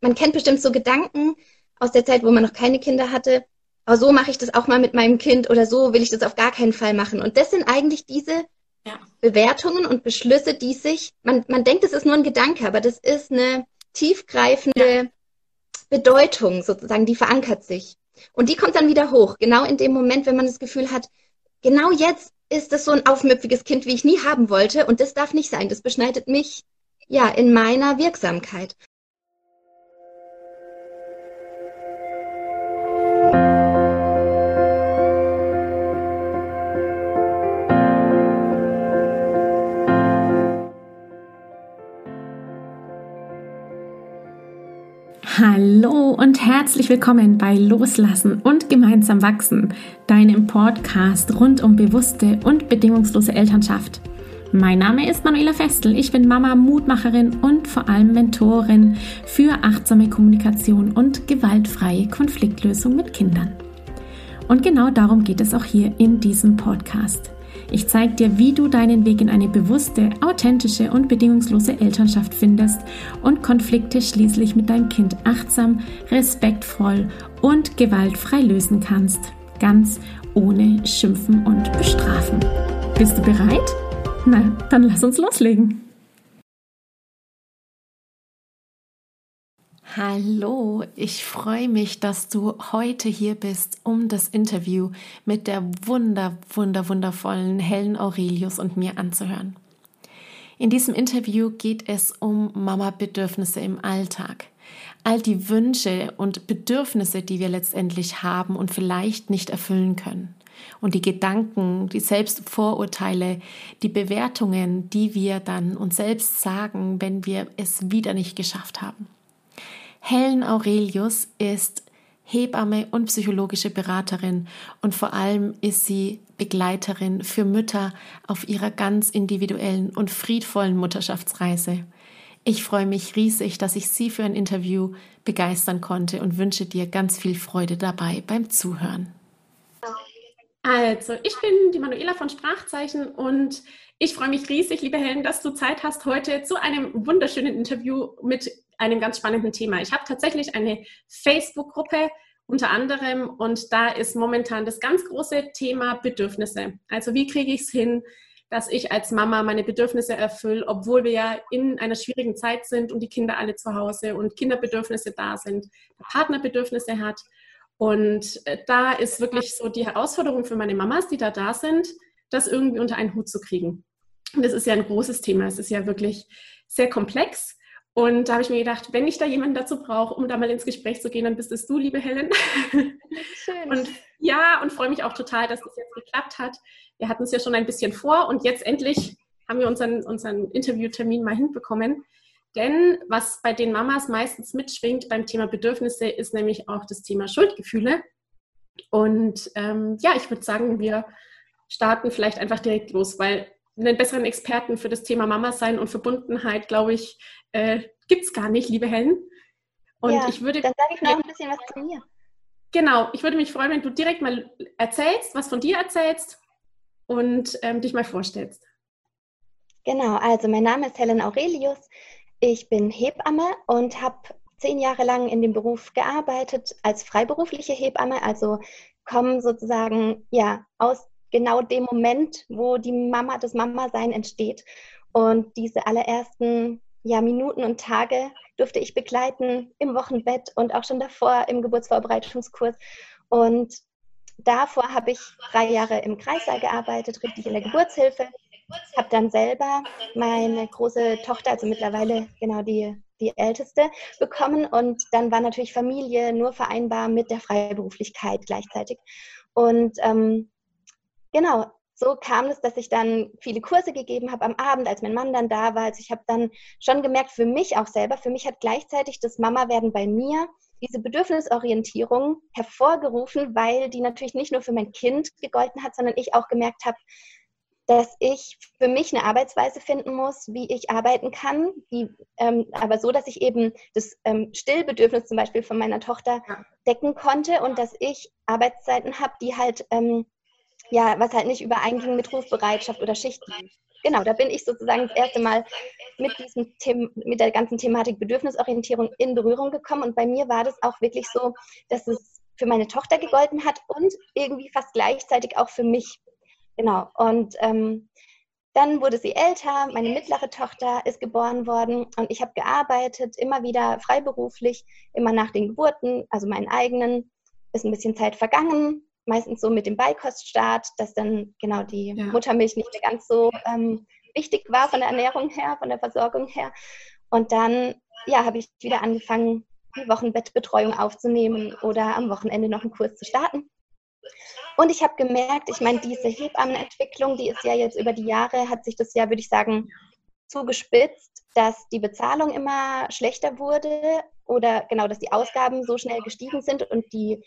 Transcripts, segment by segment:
man kennt bestimmt so Gedanken aus der Zeit, wo man noch keine Kinder hatte. Aber so mache ich das auch mal mit meinem Kind oder so will ich das auf gar keinen Fall machen. Und das sind eigentlich diese ja. Bewertungen und Beschlüsse, die sich, man, man denkt, es ist nur ein Gedanke, aber das ist eine tiefgreifende ja. Bedeutung sozusagen, die verankert sich. Und die kommt dann wieder hoch, genau in dem Moment, wenn man das Gefühl hat, genau jetzt ist das so ein aufmüpfiges Kind, wie ich nie haben wollte. Und das darf nicht sein. Das beschneidet mich ja in meiner Wirksamkeit. Hallo und herzlich willkommen bei Loslassen und gemeinsam wachsen, deinem Podcast rund um bewusste und bedingungslose Elternschaft. Mein Name ist Manuela Festel, ich bin Mama, Mutmacherin und vor allem Mentorin für achtsame Kommunikation und gewaltfreie Konfliktlösung mit Kindern. Und genau darum geht es auch hier in diesem Podcast. Ich zeige dir, wie du deinen Weg in eine bewusste, authentische und bedingungslose Elternschaft findest und Konflikte schließlich mit deinem Kind achtsam, respektvoll und gewaltfrei lösen kannst. Ganz ohne Schimpfen und Bestrafen. Bist du bereit? Na, dann lass uns loslegen. Hallo, ich freue mich, dass du heute hier bist, um das Interview mit der wunder, wunder, wundervollen Helen Aurelius und mir anzuhören. In diesem Interview geht es um Mama-Bedürfnisse im Alltag. All die Wünsche und Bedürfnisse, die wir letztendlich haben und vielleicht nicht erfüllen können. Und die Gedanken, die Selbstvorurteile, die Bewertungen, die wir dann uns selbst sagen, wenn wir es wieder nicht geschafft haben. Helen Aurelius ist Hebamme und psychologische Beraterin und vor allem ist sie Begleiterin für Mütter auf ihrer ganz individuellen und friedvollen Mutterschaftsreise. Ich freue mich riesig, dass ich Sie für ein Interview begeistern konnte und wünsche dir ganz viel Freude dabei beim Zuhören. Also, ich bin die Manuela von Sprachzeichen und ich freue mich riesig, liebe Helen, dass du Zeit hast heute zu einem wunderschönen Interview mit einem ganz spannenden Thema. Ich habe tatsächlich eine Facebook-Gruppe unter anderem und da ist momentan das ganz große Thema Bedürfnisse. Also wie kriege ich es hin, dass ich als Mama meine Bedürfnisse erfülle, obwohl wir ja in einer schwierigen Zeit sind und die Kinder alle zu Hause und Kinderbedürfnisse da sind, der Partner Bedürfnisse hat. Und äh, da ist wirklich so die Herausforderung für meine Mamas, die da da sind, das irgendwie unter einen Hut zu kriegen. Und das ist ja ein großes Thema. Es ist ja wirklich sehr komplex. Und da habe ich mir gedacht, wenn ich da jemanden dazu brauche, um da mal ins Gespräch zu gehen, dann bist es du, liebe Helen. Schön. Und ja, und freue mich auch total, dass das jetzt geklappt hat. Wir hatten es ja schon ein bisschen vor und jetzt endlich haben wir unseren, unseren Interviewtermin mal hinbekommen. Denn was bei den Mamas meistens mitschwingt beim Thema Bedürfnisse, ist nämlich auch das Thema Schuldgefühle. Und ähm, ja, ich würde sagen, wir starten vielleicht einfach direkt los, weil einen besseren Experten für das Thema Mama sein und Verbundenheit, glaube ich, äh, gibt es gar nicht, liebe Helen. Und ja, ich würde. Dann sage ich noch ein bisschen was zu mir. Genau, ich würde mich freuen, wenn du direkt mal erzählst, was von dir erzählst und ähm, dich mal vorstellst. Genau, also mein Name ist Helen Aurelius. Ich bin Hebamme und habe zehn Jahre lang in dem Beruf gearbeitet als freiberufliche Hebamme, also komme sozusagen ja aus genau dem Moment, wo die Mama, das Mama-Sein entsteht. Und diese allerersten ja, Minuten und Tage durfte ich begleiten im Wochenbett und auch schon davor im Geburtsvorbereitungskurs. Und davor habe ich drei Jahre im Kreissaal gearbeitet, richtig in der Geburtshilfe. Habe dann selber meine große Tochter, also mittlerweile genau die, die älteste, bekommen. Und dann war natürlich Familie nur vereinbar mit der Freiberuflichkeit gleichzeitig. Und ähm, genau, so kam es, dass ich dann viele Kurse gegeben habe am Abend, als mein Mann dann da war. Also ich habe dann schon gemerkt, für mich auch selber, für mich hat gleichzeitig das Mama-Werden bei mir diese Bedürfnisorientierung hervorgerufen, weil die natürlich nicht nur für mein Kind gegolten hat, sondern ich auch gemerkt habe, dass ich für mich eine Arbeitsweise finden muss, wie ich arbeiten kann, die, ähm, aber so, dass ich eben das ähm, Stillbedürfnis zum Beispiel von meiner Tochter decken konnte und dass ich Arbeitszeiten habe, die halt ähm, ja, was halt nicht übereinging mit Rufbereitschaft oder Schichten. genau, da bin ich sozusagen das erste Mal mit diesem mit der ganzen Thematik Bedürfnisorientierung in Berührung gekommen. Und bei mir war das auch wirklich so, dass es für meine Tochter gegolten hat und irgendwie fast gleichzeitig auch für mich. Genau. Und ähm, dann wurde sie älter, meine mittlere Tochter ist geboren worden und ich habe gearbeitet, immer wieder freiberuflich, immer nach den Geburten, also meinen eigenen. Ist ein bisschen Zeit vergangen, meistens so mit dem Beikoststart, dass dann genau die ja. Muttermilch nicht mehr ganz so ähm, wichtig war von der Ernährung her, von der Versorgung her. Und dann ja, habe ich wieder angefangen, die Wochenbettbetreuung aufzunehmen oder am Wochenende noch einen Kurs zu starten. Und ich habe gemerkt, ich meine, diese Hebammenentwicklung, die ist ja jetzt über die Jahre, hat sich das ja, würde ich sagen, zugespitzt, dass die Bezahlung immer schlechter wurde oder genau, dass die Ausgaben so schnell gestiegen sind und die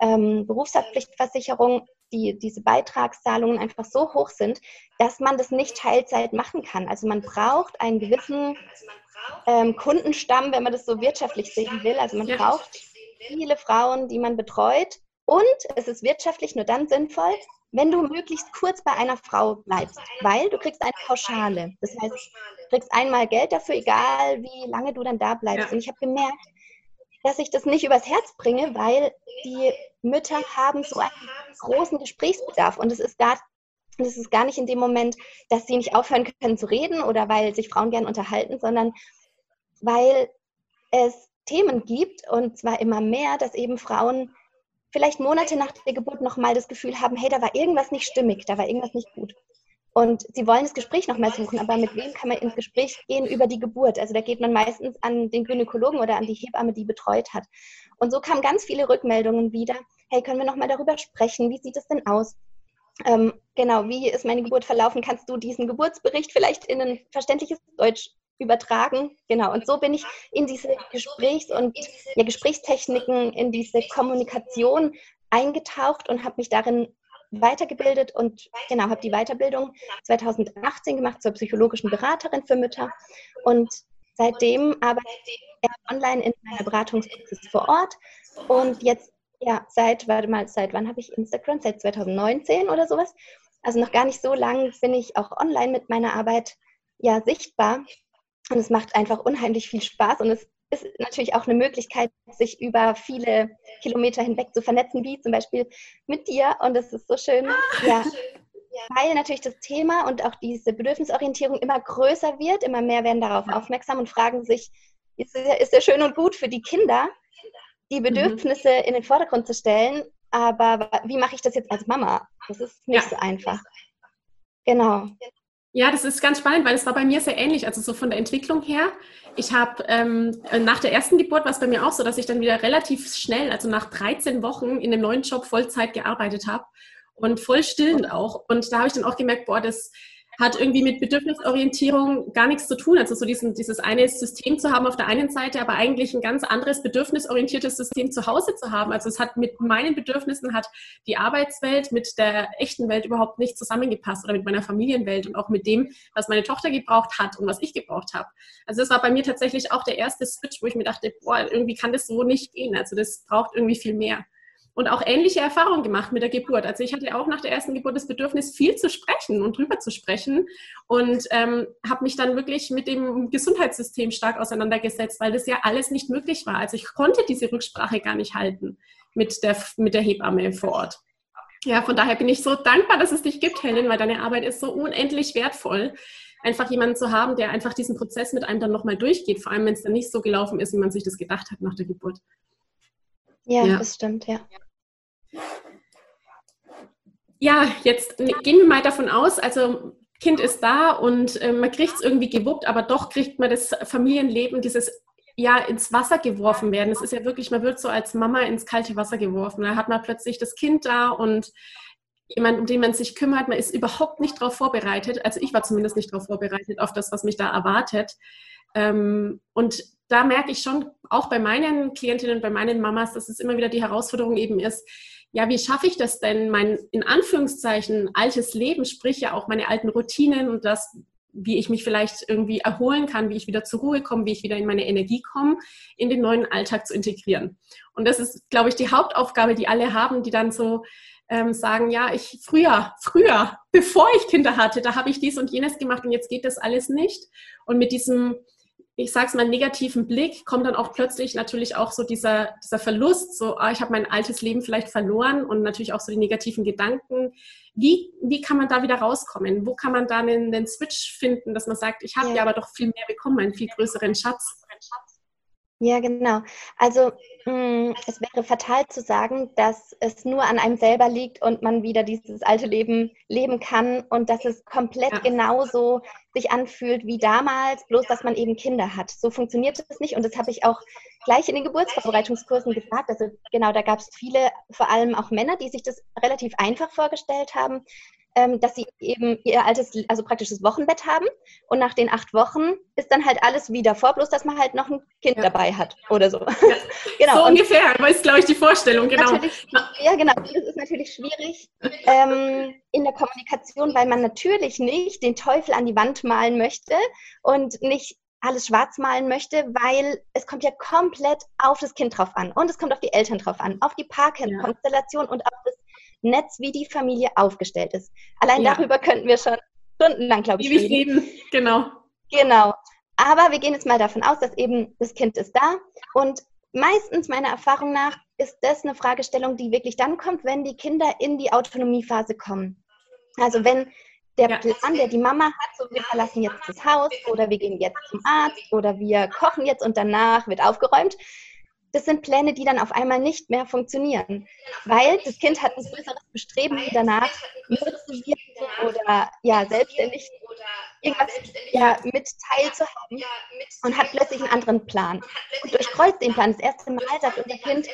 ähm, Berufshaftpflichtversicherung, die, diese Beitragszahlungen einfach so hoch sind, dass man das nicht Teilzeit machen kann. Also man braucht einen gewissen ähm, Kundenstamm, wenn man das so wirtschaftlich sehen will. Also man braucht viele Frauen, die man betreut. Und es ist wirtschaftlich nur dann sinnvoll, wenn du möglichst kurz bei einer Frau bleibst, weil du kriegst eine Pauschale. Das heißt, du kriegst einmal Geld dafür, egal wie lange du dann da bleibst. Ja. Und ich habe gemerkt, dass ich das nicht übers Herz bringe, weil die Mütter haben so einen großen Gesprächsbedarf und es ist gar und es ist gar nicht in dem Moment, dass sie nicht aufhören können zu reden oder weil sich Frauen gern unterhalten, sondern weil es Themen gibt und zwar immer mehr, dass eben Frauen vielleicht Monate nach der Geburt nochmal das Gefühl haben, hey, da war irgendwas nicht stimmig, da war irgendwas nicht gut. Und sie wollen das Gespräch nochmal suchen, aber mit wem kann man ins Gespräch gehen über die Geburt? Also da geht man meistens an den Gynäkologen oder an die Hebamme, die betreut hat. Und so kamen ganz viele Rückmeldungen wieder. Hey, können wir nochmal darüber sprechen? Wie sieht es denn aus? Ähm, genau, wie ist meine Geburt verlaufen? Kannst du diesen Geburtsbericht vielleicht in ein verständliches Deutsch übertragen? Genau, und so bin ich in diese Gesprächs- und ja, Gesprächstechniken, in diese Kommunikation eingetaucht und habe mich darin weitergebildet und genau, habe die Weiterbildung 2018 gemacht zur psychologischen Beraterin für Mütter. Und seitdem arbeite ich online in meiner Beratungspraxis vor Ort. Und jetzt ja seit warte mal seit wann habe ich Instagram? Seit 2019 oder sowas. Also noch gar nicht so lange bin ich auch online mit meiner Arbeit ja sichtbar und es macht einfach unheimlich viel Spaß und es ist natürlich auch eine Möglichkeit, sich über viele Kilometer hinweg zu vernetzen, wie zum Beispiel mit dir. Und es ist so schön, ah, ja, weil natürlich das Thema und auch diese Bedürfnisorientierung immer größer wird. Immer mehr werden darauf aufmerksam und fragen sich, ist es ja schön und gut für die Kinder, die mhm. Bedürfnisse mhm. in den Vordergrund zu stellen, aber wie mache ich das jetzt als Mama? Das ist nicht ja. so einfach. Genau. Ja, das ist ganz spannend, weil es war bei mir sehr ähnlich, also so von der Entwicklung her. Ich habe ähm, nach der ersten Geburt war es bei mir auch so, dass ich dann wieder relativ schnell, also nach 13 Wochen in dem neuen Job Vollzeit gearbeitet habe und voll stillend auch. Und da habe ich dann auch gemerkt, boah, das hat irgendwie mit Bedürfnisorientierung gar nichts zu tun. Also so diesen, dieses eine System zu haben auf der einen Seite, aber eigentlich ein ganz anderes bedürfnisorientiertes System zu Hause zu haben. Also es hat mit meinen Bedürfnissen hat die Arbeitswelt mit der echten Welt überhaupt nicht zusammengepasst oder mit meiner Familienwelt und auch mit dem, was meine Tochter gebraucht hat und was ich gebraucht habe. Also das war bei mir tatsächlich auch der erste Switch, wo ich mir dachte, boah, irgendwie kann das so nicht gehen. Also das braucht irgendwie viel mehr und auch ähnliche Erfahrungen gemacht mit der Geburt. Also ich hatte auch nach der ersten Geburt das Bedürfnis, viel zu sprechen und drüber zu sprechen und ähm, habe mich dann wirklich mit dem Gesundheitssystem stark auseinandergesetzt, weil das ja alles nicht möglich war. Also ich konnte diese Rücksprache gar nicht halten mit der, mit der Hebamme vor Ort. Ja, von daher bin ich so dankbar, dass es dich gibt, Helen, weil deine Arbeit ist so unendlich wertvoll einfach jemanden zu haben, der einfach diesen Prozess mit einem dann nochmal durchgeht, vor allem wenn es dann nicht so gelaufen ist, wie man sich das gedacht hat nach der Geburt. Ja, ja. das stimmt, ja. Ja, jetzt gehen wir mal davon aus, also Kind ist da und äh, man kriegt es irgendwie gewuppt, aber doch kriegt man das Familienleben, dieses ja ins Wasser geworfen werden. Es ist ja wirklich, man wird so als Mama ins kalte Wasser geworfen. Da hat man plötzlich das Kind da und jemand, um den man sich kümmert, man ist überhaupt nicht darauf vorbereitet. Also ich war zumindest nicht darauf vorbereitet, auf das, was mich da erwartet. Ähm, und da merke ich schon, auch bei meinen Klientinnen, bei meinen Mamas, dass es immer wieder die Herausforderung eben ist, ja, wie schaffe ich das denn, mein in Anführungszeichen altes Leben, sprich ja auch meine alten Routinen und das, wie ich mich vielleicht irgendwie erholen kann, wie ich wieder zur Ruhe komme, wie ich wieder in meine Energie komme, in den neuen Alltag zu integrieren. Und das ist, glaube ich, die Hauptaufgabe, die alle haben, die dann so ähm, sagen, ja, ich früher, früher, bevor ich Kinder hatte, da habe ich dies und jenes gemacht und jetzt geht das alles nicht. Und mit diesem, ich sage es mal, negativen Blick kommt dann auch plötzlich natürlich auch so dieser, dieser Verlust, so, ah, ich habe mein altes Leben vielleicht verloren und natürlich auch so die negativen Gedanken. Wie, wie kann man da wieder rauskommen? Wo kann man da einen, einen Switch finden, dass man sagt, ich habe ja. ja aber doch viel mehr bekommen, einen viel größeren Schatz? Ja, genau. Also mh, mm, es wäre fatal zu sagen, dass es nur an einem selber liegt und man wieder dieses alte Leben leben kann und dass es komplett ja. genauso sich anfühlt wie damals, bloß dass man eben Kinder hat. So funktioniert es nicht und das habe ich auch gleich in den Geburtsvorbereitungskursen gesagt. Also genau, da gab es viele, vor allem auch Männer, die sich das relativ einfach vorgestellt haben ähm, dass sie eben ihr altes, also praktisches Wochenbett haben und nach den acht Wochen ist dann halt alles wieder vor, bloß dass man halt noch ein Kind ja. dabei hat oder so. Ja. genau. So und ungefähr, aber ist, glaube ich, die Vorstellung, genau. Ja, genau. Das ist natürlich schwierig ähm, in der Kommunikation, weil man natürlich nicht den Teufel an die Wand malen möchte und nicht alles schwarz malen möchte, weil es kommt ja komplett auf das Kind drauf an und es kommt auf die Eltern drauf an, auf die Paarkonstellation ja. und auf das Netz, wie die Familie aufgestellt ist. Allein ja. darüber könnten wir schon stundenlang, glaube ich, reden. Genau. Genau. Aber wir gehen jetzt mal davon aus, dass eben das Kind ist da und meistens meiner Erfahrung nach ist das eine Fragestellung, die wirklich dann kommt, wenn die Kinder in die Autonomiephase kommen. Also wenn der ja. Plan, der die Mama hat, so wir verlassen jetzt das Haus oder wir gehen jetzt zum Arzt oder wir kochen jetzt und danach wird aufgeräumt, das sind Pläne, die dann auf einmal nicht mehr funktionieren, weil das Kind hat ein größeres Bestreben danach, motiviert oder ja, selbstständig irgendwas ja, mit teilzuhaben und hat plötzlich einen anderen Plan. Und durchkreuzt den Plan. Das erste Mal sagt unser Kind,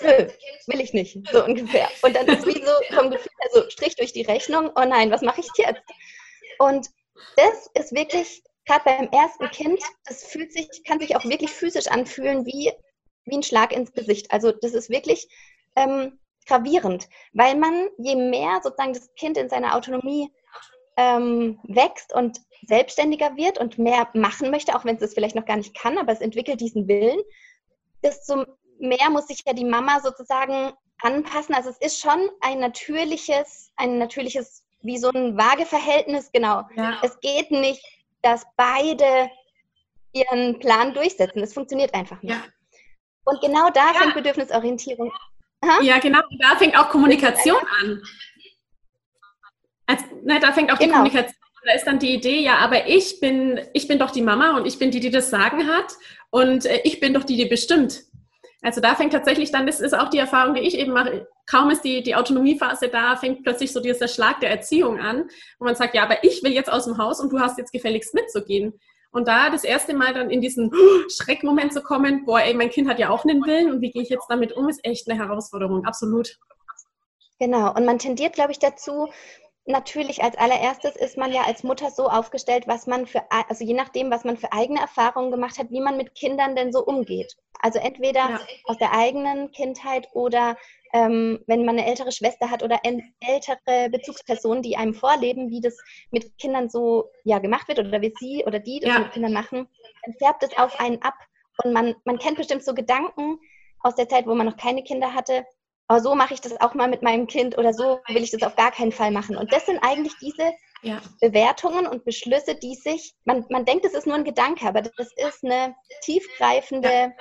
nö, will ich nicht, so ungefähr. Und dann ist wie so vom Gefühl, also Strich durch die Rechnung, oh nein, was mache ich jetzt? Und das ist wirklich, gerade beim ersten Kind, das fühlt sich, kann sich auch wirklich physisch anfühlen, wie wie ein Schlag ins Gesicht. Also das ist wirklich ähm, gravierend, weil man, je mehr sozusagen das Kind in seiner Autonomie ähm, wächst und selbstständiger wird und mehr machen möchte, auch wenn es das vielleicht noch gar nicht kann, aber es entwickelt diesen Willen, desto mehr muss sich ja die Mama sozusagen anpassen. Also es ist schon ein natürliches, ein natürliches, wie so ein Waageverhältnis, genau. Ja. Es geht nicht, dass beide ihren Plan durchsetzen. Es funktioniert einfach nicht. Ja. Und genau da ja. fängt Bedürfnisorientierung an. Ja, genau. Da fängt auch Kommunikation an. Also, ne, da fängt auch genau. die Kommunikation an. Da ist dann die Idee, ja, aber ich bin, ich bin doch die Mama und ich bin die, die das Sagen hat und äh, ich bin doch die, die bestimmt. Also da fängt tatsächlich dann, das ist auch die Erfahrung, die ich eben mache, kaum ist die, die Autonomiephase da, fängt plötzlich so dieser Schlag der Erziehung an, wo man sagt, ja, aber ich will jetzt aus dem Haus und du hast jetzt gefälligst mitzugehen. Und da das erste Mal dann in diesen Schreckmoment zu kommen, boah, ey, mein Kind hat ja auch einen Willen und wie gehe ich jetzt damit um, ist echt eine Herausforderung, absolut. Genau, und man tendiert, glaube ich, dazu, natürlich als allererstes ist man ja als Mutter so aufgestellt, was man für, also je nachdem, was man für eigene Erfahrungen gemacht hat, wie man mit Kindern denn so umgeht. Also entweder ja. aus der eigenen Kindheit oder ähm, wenn man eine ältere Schwester hat oder ältere Bezugspersonen, die einem vorleben, wie das mit Kindern so ja, gemacht wird oder wie sie oder die das ja. mit Kindern machen, dann färbt es auf einen ab. Und man, man kennt bestimmt so Gedanken aus der Zeit, wo man noch keine Kinder hatte. Aber so mache ich das auch mal mit meinem Kind oder so will ich das auf gar keinen Fall machen. Und das sind eigentlich diese ja. Bewertungen und Beschlüsse, die sich, man, man denkt, es ist nur ein Gedanke, aber das ist eine tiefgreifende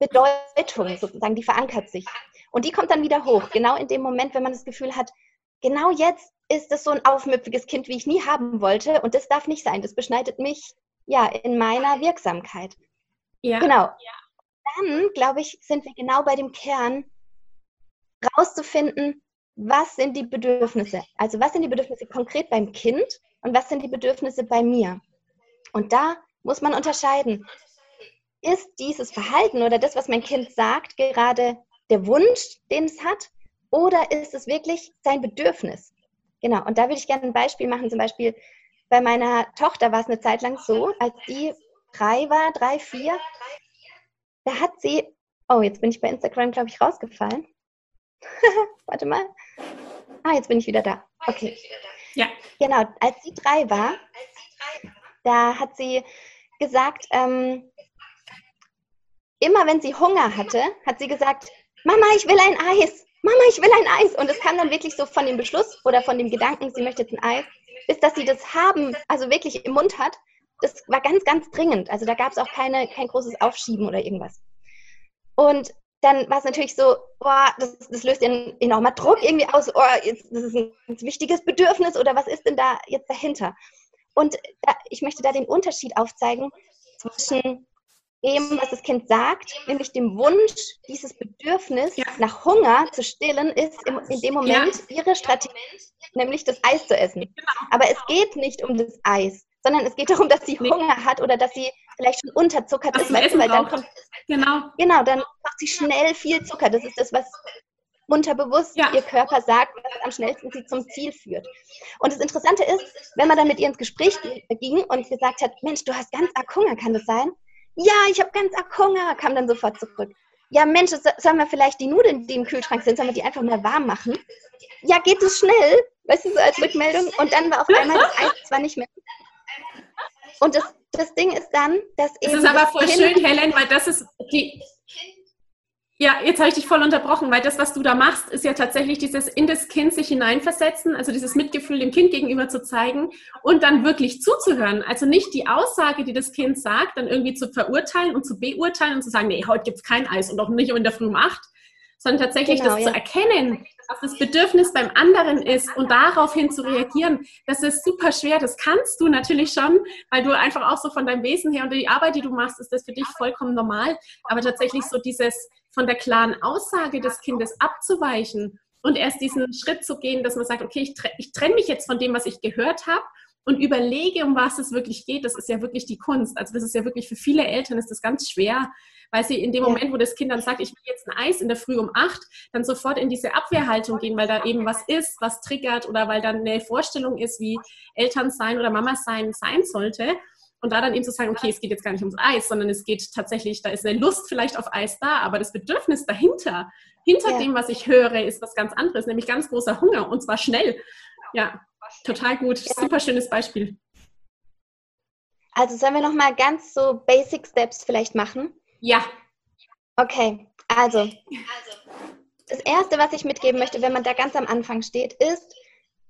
Bedeutung sozusagen, die verankert sich. Und die kommt dann wieder hoch, genau in dem Moment, wenn man das Gefühl hat, genau jetzt ist es so ein aufmüpfiges Kind, wie ich nie haben wollte. Und das darf nicht sein. Das beschneidet mich ja in meiner Wirksamkeit. Ja. Genau. Dann, glaube ich, sind wir genau bei dem Kern, rauszufinden, was sind die Bedürfnisse? Also was sind die Bedürfnisse konkret beim Kind und was sind die Bedürfnisse bei mir? Und da muss man unterscheiden. Ist dieses Verhalten oder das, was mein Kind sagt, gerade der Wunsch, den es hat, oder ist es wirklich sein Bedürfnis? Genau, und da würde ich gerne ein Beispiel machen. Zum Beispiel bei meiner Tochter war es eine Zeit lang so, als die drei war, drei, vier, da hat sie, oh, jetzt bin ich bei Instagram, glaube ich, rausgefallen. Warte mal. Ah, jetzt bin ich wieder da. Okay. Ja. Genau, als sie drei war, Da hat sie gesagt, ähm, immer wenn sie Hunger hatte, hat sie gesagt, Mama, ich will ein Eis. Mama, ich will ein Eis. Und es kam dann wirklich so von dem Beschluss oder von dem Gedanken, sie möchte jetzt ein Eis, bis dass sie das haben, also wirklich im Mund hat. Das war ganz, ganz dringend. Also da gab es auch keine, kein großes Aufschieben oder irgendwas. Und dann war es natürlich so, boah, das, das löst ein enormer Druck irgendwie aus, oh, jetzt, das ist ein, ein wichtiges Bedürfnis oder was ist denn da jetzt dahinter? Und da, ich möchte da den Unterschied aufzeigen zwischen dem, was das Kind sagt, nämlich dem Wunsch, dieses Bedürfnis ja. nach Hunger zu stillen, ist im, in dem Moment ja. ihre Strategie, nämlich das Eis zu essen. Genau. Aber es geht nicht um das Eis, sondern es geht darum, dass sie. Hunger hat oder dass sie vielleicht schon unterzuckert ist, weißt du, weil dann kommt, genau. genau, dann macht sie schnell viel Zucker. Das ist das, was unterbewusst ja. ihr Körper sagt, was am schnellsten sie zum Ziel führt. Und das Interessante ist, wenn man dann mit ihr ins Gespräch ging und gesagt hat, Mensch, du hast ganz arg Hunger, kann das sein? Ja, ich habe ganz arg Hunger, kam dann sofort zurück. Ja, Mensch, sollen wir vielleicht die Nudeln, die im Kühlschrank sind, sollen wir die einfach mal warm machen? Ja, geht es schnell? Weißt du, so als Rückmeldung. Und dann war auf einmal das Eis zwar nicht mehr. Und das, das Ding ist dann, dass eben. Das ist aber voll schön, Helen, weil das ist die, ja, jetzt habe ich dich voll unterbrochen, weil das, was du da machst, ist ja tatsächlich dieses in das Kind sich hineinversetzen, also dieses Mitgefühl dem Kind gegenüber zu zeigen und dann wirklich zuzuhören. Also nicht die Aussage, die das Kind sagt, dann irgendwie zu verurteilen und zu beurteilen und zu sagen, nee, heute gibt es kein Eis und auch nicht in der Früh um acht, sondern tatsächlich genau, das ja. zu erkennen, was das Bedürfnis beim anderen ist und daraufhin zu reagieren, das ist super schwer. Das kannst du natürlich schon, weil du einfach auch so von deinem Wesen her und die Arbeit, die du machst, ist das für dich vollkommen normal. Aber tatsächlich so dieses von der klaren Aussage des Kindes abzuweichen und erst diesen Schritt zu gehen, dass man sagt, okay, ich, tre ich trenne mich jetzt von dem, was ich gehört habe und überlege, um was es wirklich geht. Das ist ja wirklich die Kunst. Also das ist ja wirklich für viele Eltern ist das ganz schwer, weil sie in dem. Moment, wo das Kind dann sagt, ich will jetzt ein Eis in der Früh um acht, dann sofort in diese Abwehrhaltung gehen, weil da eben was ist, was triggert oder weil dann eine Vorstellung ist, wie Eltern sein oder Mama sein sein sollte. Und da dann eben zu sagen, okay, es geht jetzt gar nicht ums Eis, sondern es geht tatsächlich, da ist eine Lust vielleicht auf Eis da, aber das Bedürfnis dahinter, hinter ja. dem, was ich höre, ist was ganz anderes, nämlich ganz großer Hunger und zwar schnell. Ja, total gut. Super schönes Beispiel. Also sollen wir nochmal ganz so Basic Steps vielleicht machen? Ja. Okay, also das Erste, was ich mitgeben möchte, wenn man da ganz am Anfang steht, ist,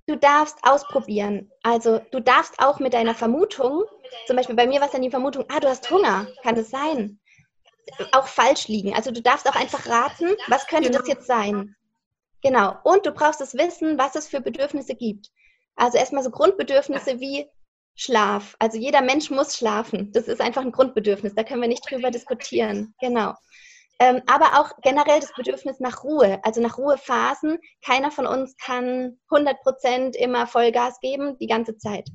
du darfst ausprobieren. Also du darfst auch mit deiner Vermutung, zum Beispiel bei mir war es dann die Vermutung, ah, du hast Hunger, kann das sein? Auch falsch liegen. Also du darfst auch einfach raten, was könnte das jetzt sein? Genau. Und du brauchst das Wissen, was es für Bedürfnisse gibt. Also erstmal so Grundbedürfnisse wie Schlaf. Also jeder Mensch muss schlafen. Das ist einfach ein Grundbedürfnis. Da können wir nicht drüber diskutieren. Genau. Ähm, aber auch generell das Bedürfnis nach Ruhe, also nach Ruhephasen. Keiner von uns kann 100 Prozent immer Vollgas geben, die ganze Zeit.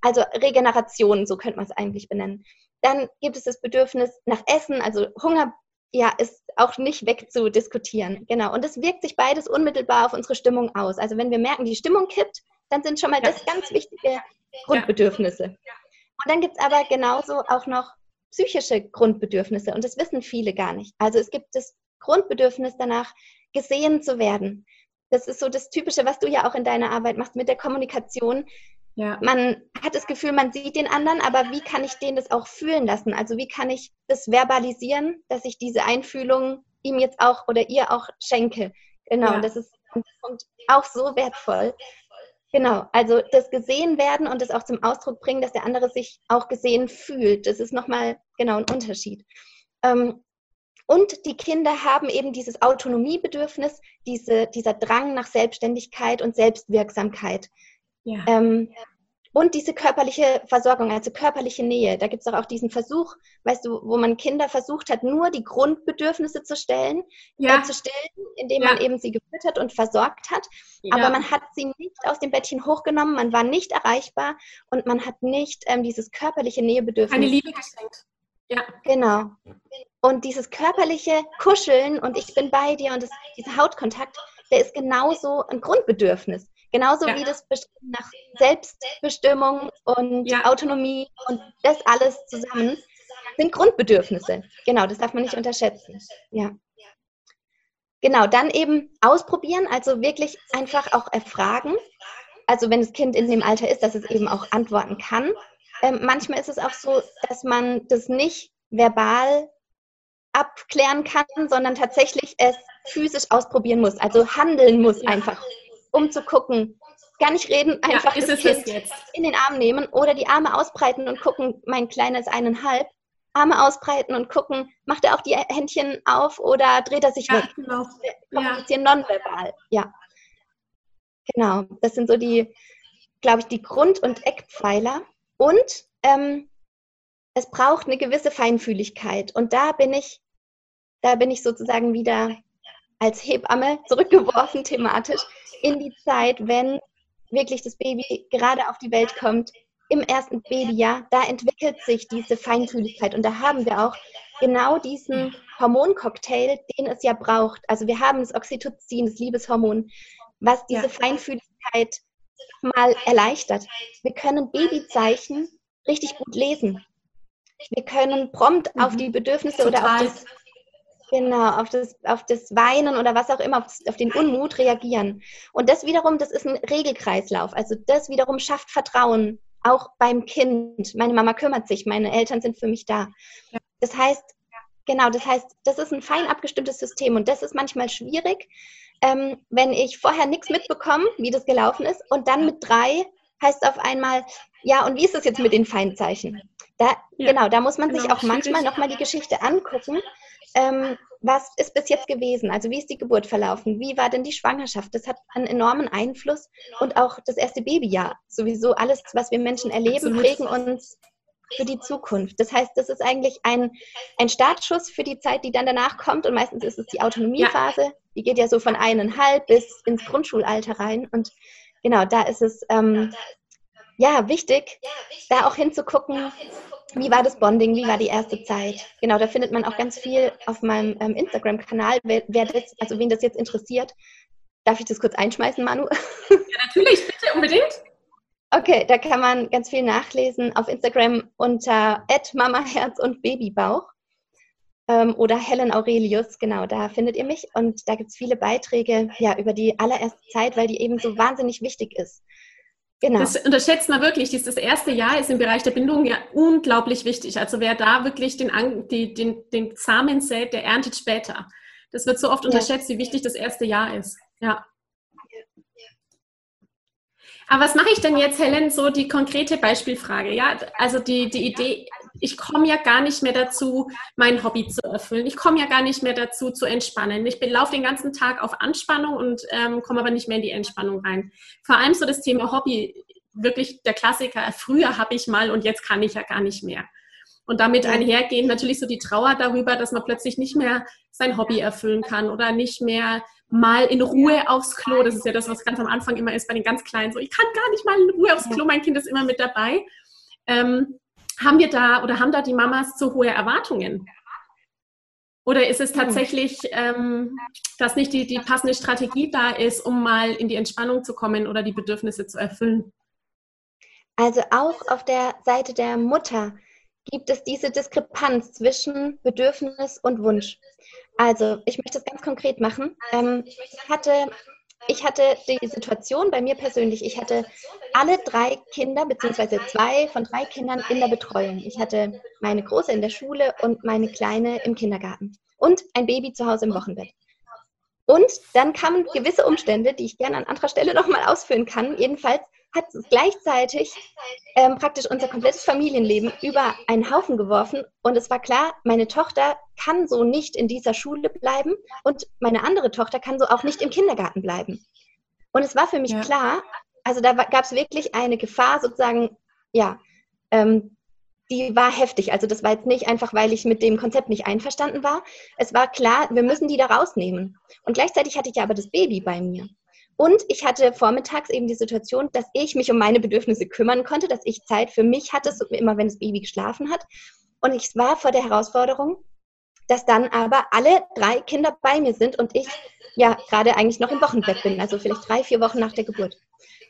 Also Regeneration, so könnte man es eigentlich benennen. Dann gibt es das Bedürfnis nach Essen, also Hunger, ja, ist auch nicht wegzudiskutieren. Genau. Und es wirkt sich beides unmittelbar auf unsere Stimmung aus. Also wenn wir merken, die Stimmung kippt, dann sind schon mal das ganz wichtige Grundbedürfnisse. Und dann gibt es aber genauso auch noch psychische Grundbedürfnisse und das wissen viele gar nicht. Also es gibt das Grundbedürfnis danach, gesehen zu werden. Das ist so das Typische, was du ja auch in deiner Arbeit machst mit der Kommunikation. Ja. Man hat das Gefühl, man sieht den anderen, aber wie kann ich den das auch fühlen lassen? Also wie kann ich das verbalisieren, dass ich diese Einfühlung ihm jetzt auch oder ihr auch schenke? Genau, ja. und das ist auch so wertvoll. Genau, also das gesehen werden und das auch zum Ausdruck bringen, dass der andere sich auch gesehen fühlt. Das ist nochmal genau ein Unterschied. Ähm, und die Kinder haben eben dieses Autonomiebedürfnis, diese, dieser Drang nach Selbstständigkeit und Selbstwirksamkeit. Ja. Ähm, und diese körperliche Versorgung, also körperliche Nähe. Da gibt es auch, auch diesen Versuch, weißt du, wo man Kinder versucht hat, nur die Grundbedürfnisse zu stellen, ja. äh, zu stellen, indem ja. man eben sie gefüttert und versorgt hat. Ja. Aber man hat sie nicht aus dem Bettchen hochgenommen, man war nicht erreichbar und man hat nicht ähm, dieses körperliche Nähebedürfnis. Eine Liebe geschenkt. Ja. Genau. Und dieses körperliche Kuscheln und ich bin bei dir und das, dieser Hautkontakt, der ist genauso ein Grundbedürfnis. Genauso ja. wie das Bestreben nach Selbstbestimmung und ja. Autonomie und das alles zusammen sind Grundbedürfnisse. Genau, das darf man nicht unterschätzen. Ja. Genau, dann eben ausprobieren, also wirklich einfach auch erfragen. Also wenn das Kind in dem Alter ist, dass es eben auch antworten kann. ähm, manchmal ist es auch so, dass man das nicht verbal abklären kann, sondern tatsächlich es physisch ausprobieren muss, also handeln muss einfach, um zu gucken, gar nicht reden, einfach ja, das Kind in den Arm nehmen oder die Arme ausbreiten und gucken, mein Kleiner ist eineinhalb, Arme ausbreiten und gucken, macht er auch die Händchen auf oder dreht er sich ja, weg? Genau. Kommunizieren ja. nonverbal, ja. Genau, das sind so die, glaube ich, die Grund- und Eckpfeiler. Und ähm, es braucht eine gewisse Feinfühligkeit. Und da bin ich, da bin ich sozusagen wieder als Hebamme zurückgeworfen thematisch in die Zeit, wenn wirklich das Baby gerade auf die Welt kommt, im ersten Babyjahr, da entwickelt sich diese Feinfühligkeit. Und da haben wir auch genau diesen Hormoncocktail, den es ja braucht. Also wir haben das Oxytocin, das Liebeshormon, was diese ja. Feinfühligkeit mal erleichtert. Wir können Babyzeichen richtig gut lesen. Wir können prompt mhm. auf die Bedürfnisse Total. oder auf das, genau, auf das, auf das Weinen oder was auch immer, auf, auf den Unmut reagieren. Und das wiederum, das ist ein Regelkreislauf. Also das wiederum schafft Vertrauen, auch beim Kind. Meine Mama kümmert sich, meine Eltern sind für mich da. Das heißt, genau, das heißt, das ist ein fein abgestimmtes System und das ist manchmal schwierig, ähm, wenn ich vorher nichts mitbekomme, wie das gelaufen ist, und dann mit drei heißt auf einmal, ja, und wie ist das jetzt mit den Feindzeichen? Da, ja, genau, da muss man genau, sich auch manchmal nochmal die Geschichte angucken. Ähm, was ist bis jetzt gewesen? Also wie ist die Geburt verlaufen? Wie war denn die Schwangerschaft? Das hat einen enormen Einfluss und auch das erste Babyjahr. Sowieso alles, was wir Menschen erleben, prägen uns für die Zukunft. Das heißt, das ist eigentlich ein, ein Startschuss für die Zeit, die dann danach kommt. Und meistens ist es die Autonomiephase. Ja. Die geht ja so von eineinhalb bis ins Grundschulalter rein. Und genau, da ist es ähm, ja wichtig, da auch hinzugucken, wie war das Bonding, wie war die erste Zeit. Genau, da findet man auch ganz viel auf meinem ähm, Instagram-Kanal. Wer, wer das, also wen das jetzt interessiert, darf ich das kurz einschmeißen, Manu? Ja, natürlich, bitte, unbedingt. Okay, da kann man ganz viel nachlesen auf Instagram unter @mamaherz und Babybauch ähm, oder Helen Aurelius, genau, da findet ihr mich und da gibt es viele Beiträge ja über die allererste Zeit, weil die eben so wahnsinnig wichtig ist. Genau. Das unterschätzt man wirklich. Das erste Jahr ist im Bereich der Bindung ja unglaublich wichtig. Also wer da wirklich den, die, den, den Samen sät, der erntet später. Das wird so oft unterschätzt, ja. wie wichtig das erste Jahr ist. Ja. Aber was mache ich denn jetzt, Helen, so die konkrete Beispielfrage? Ja, also die, die Idee, ich komme ja gar nicht mehr dazu, mein Hobby zu erfüllen. Ich komme ja gar nicht mehr dazu, zu entspannen. Ich laufe den ganzen Tag auf Anspannung und ähm, komme aber nicht mehr in die Entspannung rein. Vor allem so das Thema Hobby, wirklich der Klassiker, früher habe ich mal und jetzt kann ich ja gar nicht mehr. Und damit einhergehend natürlich so die Trauer darüber, dass man plötzlich nicht mehr sein Hobby erfüllen kann oder nicht mehr mal in Ruhe aufs Klo. Das ist ja das, was ganz am Anfang immer ist bei den ganz Kleinen. So, ich kann gar nicht mal in Ruhe aufs Klo. Mein Kind ist immer mit dabei. Ähm, haben wir da oder haben da die Mamas zu hohe Erwartungen? Oder ist es tatsächlich, ähm, dass nicht die, die passende Strategie da ist, um mal in die Entspannung zu kommen oder die Bedürfnisse zu erfüllen? Also auch auf der Seite der Mutter gibt es diese Diskrepanz zwischen Bedürfnis und Wunsch. Also, ich möchte es ganz konkret machen. Ähm, ich, hatte, ich hatte die Situation bei mir persönlich, ich hatte alle drei Kinder, beziehungsweise zwei von drei Kindern in der Betreuung. Ich hatte meine Große in der Schule und meine Kleine im Kindergarten und ein Baby zu Hause im Wochenbett. Und dann kamen gewisse Umstände, die ich gerne an anderer Stelle nochmal ausführen kann. Jedenfalls hat gleichzeitig ähm, praktisch unser komplettes Familienleben über einen Haufen geworfen. Und es war klar, meine Tochter kann so nicht in dieser Schule bleiben und meine andere Tochter kann so auch nicht im Kindergarten bleiben. Und es war für mich ja. klar, also da gab es wirklich eine Gefahr sozusagen, ja, ähm, die war heftig. Also das war jetzt nicht einfach, weil ich mit dem Konzept nicht einverstanden war. Es war klar, wir müssen die da rausnehmen. Und gleichzeitig hatte ich ja aber das Baby bei mir. Und ich hatte vormittags eben die Situation, dass ich mich um meine Bedürfnisse kümmern konnte, dass ich Zeit für mich hatte, so immer wenn das Baby geschlafen hat. Und ich war vor der Herausforderung, dass dann aber alle drei Kinder bei mir sind und ich ja gerade eigentlich noch im Wochenbett bin, also vielleicht drei, vier Wochen nach der Geburt.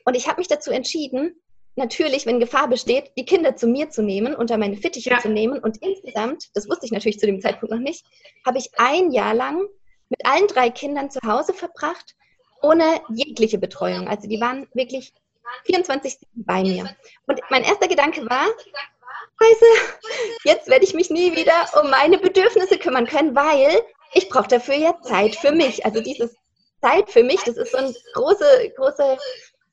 Und ich habe mich dazu entschieden, natürlich, wenn Gefahr besteht, die Kinder zu mir zu nehmen, unter meine Fittiche ja. zu nehmen. Und insgesamt, das wusste ich natürlich zu dem Zeitpunkt noch nicht, habe ich ein Jahr lang mit allen drei Kindern zu Hause verbracht ohne jegliche Betreuung. Also die waren wirklich 24 bei mir. Und mein erster Gedanke war, Scheiße, jetzt werde ich mich nie wieder um meine Bedürfnisse kümmern können, weil ich brauche dafür ja Zeit für mich. Also dieses Zeit für mich, das ist so ein große, große,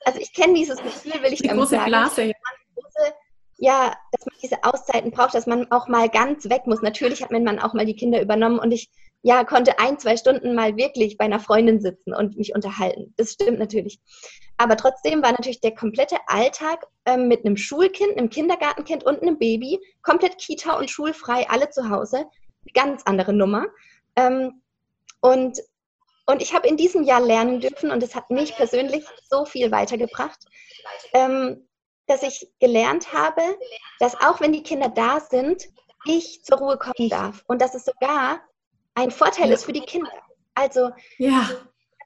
also ich kenne dieses Gefühl, will ich Die große sagen. Blase, ja. Große, ja, dass man diese Auszeiten braucht, dass man auch mal ganz weg muss. Natürlich hat mein Mann auch mal die Kinder übernommen und ich ja, konnte ein, zwei Stunden mal wirklich bei einer Freundin sitzen und mich unterhalten. Das stimmt natürlich. Aber trotzdem war natürlich der komplette Alltag ähm, mit einem Schulkind, einem Kindergartenkind und einem Baby, komplett Kita und schulfrei, alle zu Hause. Ganz andere Nummer. Ähm, und, und ich habe in diesem Jahr lernen dürfen, und es hat mich persönlich so viel weitergebracht, ähm, dass ich gelernt habe, dass auch wenn die Kinder da sind, ich zur Ruhe kommen darf. Und dass es sogar ein Vorteil ist für die Kinder. Also ja.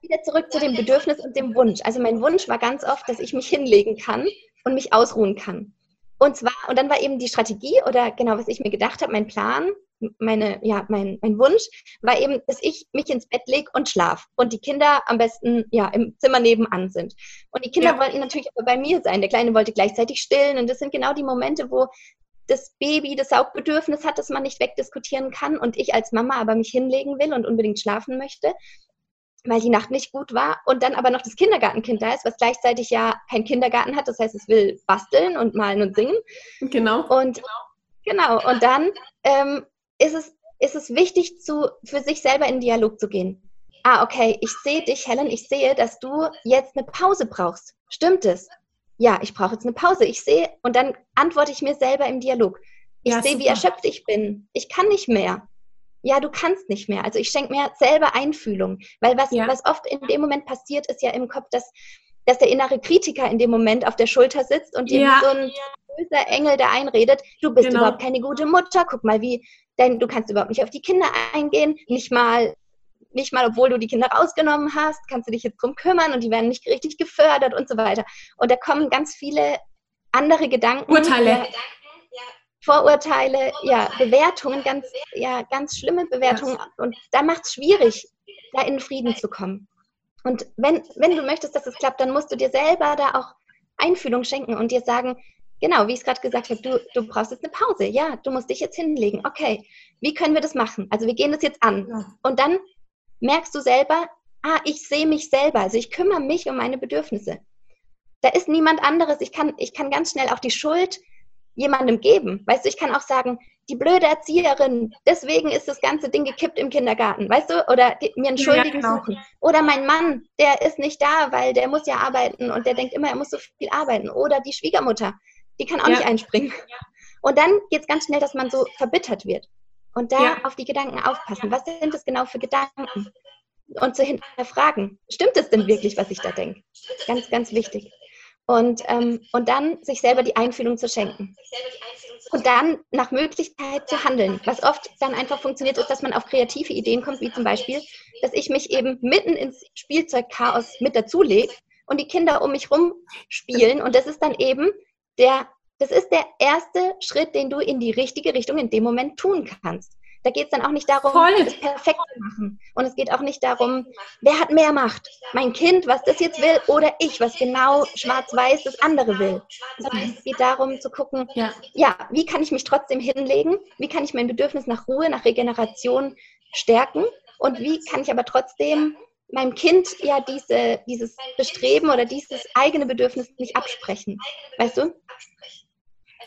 wieder zurück zu dem Bedürfnis und dem Wunsch. Also mein Wunsch war ganz oft, dass ich mich hinlegen kann und mich ausruhen kann. Und zwar, und dann war eben die Strategie oder genau, was ich mir gedacht habe, mein Plan, meine, ja, mein, mein Wunsch war eben, dass ich mich ins Bett lege und schlaf und die Kinder am besten ja im Zimmer nebenan sind. Und die Kinder ja. wollten natürlich aber bei mir sein. Der Kleine wollte gleichzeitig stillen und das sind genau die Momente, wo das Baby das Saugbedürfnis hat, das man nicht wegdiskutieren kann und ich als Mama aber mich hinlegen will und unbedingt schlafen möchte, weil die Nacht nicht gut war und dann aber noch das Kindergartenkind da ist, was gleichzeitig ja kein Kindergarten hat, das heißt, es will basteln und malen und singen. Genau. Und genau, und dann ähm, ist, es, ist es wichtig, zu, für sich selber in Dialog zu gehen. Ah, okay, ich sehe dich, Helen, ich sehe, dass du jetzt eine Pause brauchst. Stimmt es? Ja, ich brauche jetzt eine Pause. Ich sehe, und dann antworte ich mir selber im Dialog. Ich ja, sehe, super. wie erschöpft ich bin. Ich kann nicht mehr. Ja, du kannst nicht mehr. Also ich schenke mir selber Einfühlung. Weil was, ja. was oft in dem Moment passiert, ist ja im Kopf, dass, dass der innere Kritiker in dem Moment auf der Schulter sitzt und dir ja. so ein böser Engel da einredet, du bist genau. überhaupt keine gute Mutter, guck mal, wie, denn du kannst überhaupt nicht auf die Kinder eingehen, nicht mal nicht mal, obwohl du die Kinder rausgenommen hast, kannst du dich jetzt drum kümmern und die werden nicht richtig gefördert und so weiter. Und da kommen ganz viele andere Gedanken. Urteile. Ja, Vorurteile, ja, Bewertungen, ganz, ja, ganz schlimme Bewertungen. Und da macht es schwierig, da in Frieden zu kommen. Und wenn, wenn du möchtest, dass es klappt, dann musst du dir selber da auch Einfühlung schenken und dir sagen, genau, wie ich es gerade gesagt habe, du, du brauchst jetzt eine Pause. Ja, du musst dich jetzt hinlegen. Okay, wie können wir das machen? Also wir gehen das jetzt an. Und dann merkst du selber, ah, ich sehe mich selber, also ich kümmere mich um meine Bedürfnisse. Da ist niemand anderes. Ich kann, ich kann ganz schnell auch die Schuld jemandem geben. Weißt du, ich kann auch sagen, die blöde Erzieherin, deswegen ist das ganze Ding gekippt im Kindergarten, weißt du? Oder mir einen Schuldigen ja, genau. suchen. Oder mein Mann, der ist nicht da, weil der muss ja arbeiten und der denkt immer, er muss so viel arbeiten. Oder die Schwiegermutter, die kann auch ja. nicht einspringen. Und dann geht es ganz schnell, dass man so verbittert wird. Und da ja. auf die Gedanken aufpassen. Was sind das genau für Gedanken? Und zu hinterfragen, stimmt es denn wirklich, was ich da denke? Ganz, ganz wichtig. Und, ähm, und dann sich selber die Einfühlung zu schenken. Und dann nach Möglichkeit zu handeln. Was oft dann einfach funktioniert, ist, dass man auf kreative Ideen kommt, wie zum Beispiel, dass ich mich eben mitten ins Spielzeugchaos mit dazulege und die Kinder um mich rum spielen. Und das ist dann eben der das ist der erste Schritt, den du in die richtige Richtung in dem Moment tun kannst. Da geht es dann auch nicht darum, Voll. es perfekt zu machen. Und es geht auch nicht darum, wer hat mehr Macht? Mein Kind, was das jetzt will, oder ich, was genau schwarz-weiß das andere will. Sondern es geht darum zu gucken, ja. ja, wie kann ich mich trotzdem hinlegen? Wie kann ich mein Bedürfnis nach Ruhe, nach Regeneration stärken? Und wie kann ich aber trotzdem meinem Kind ja diese, dieses Bestreben oder dieses eigene Bedürfnis nicht absprechen? Weißt du?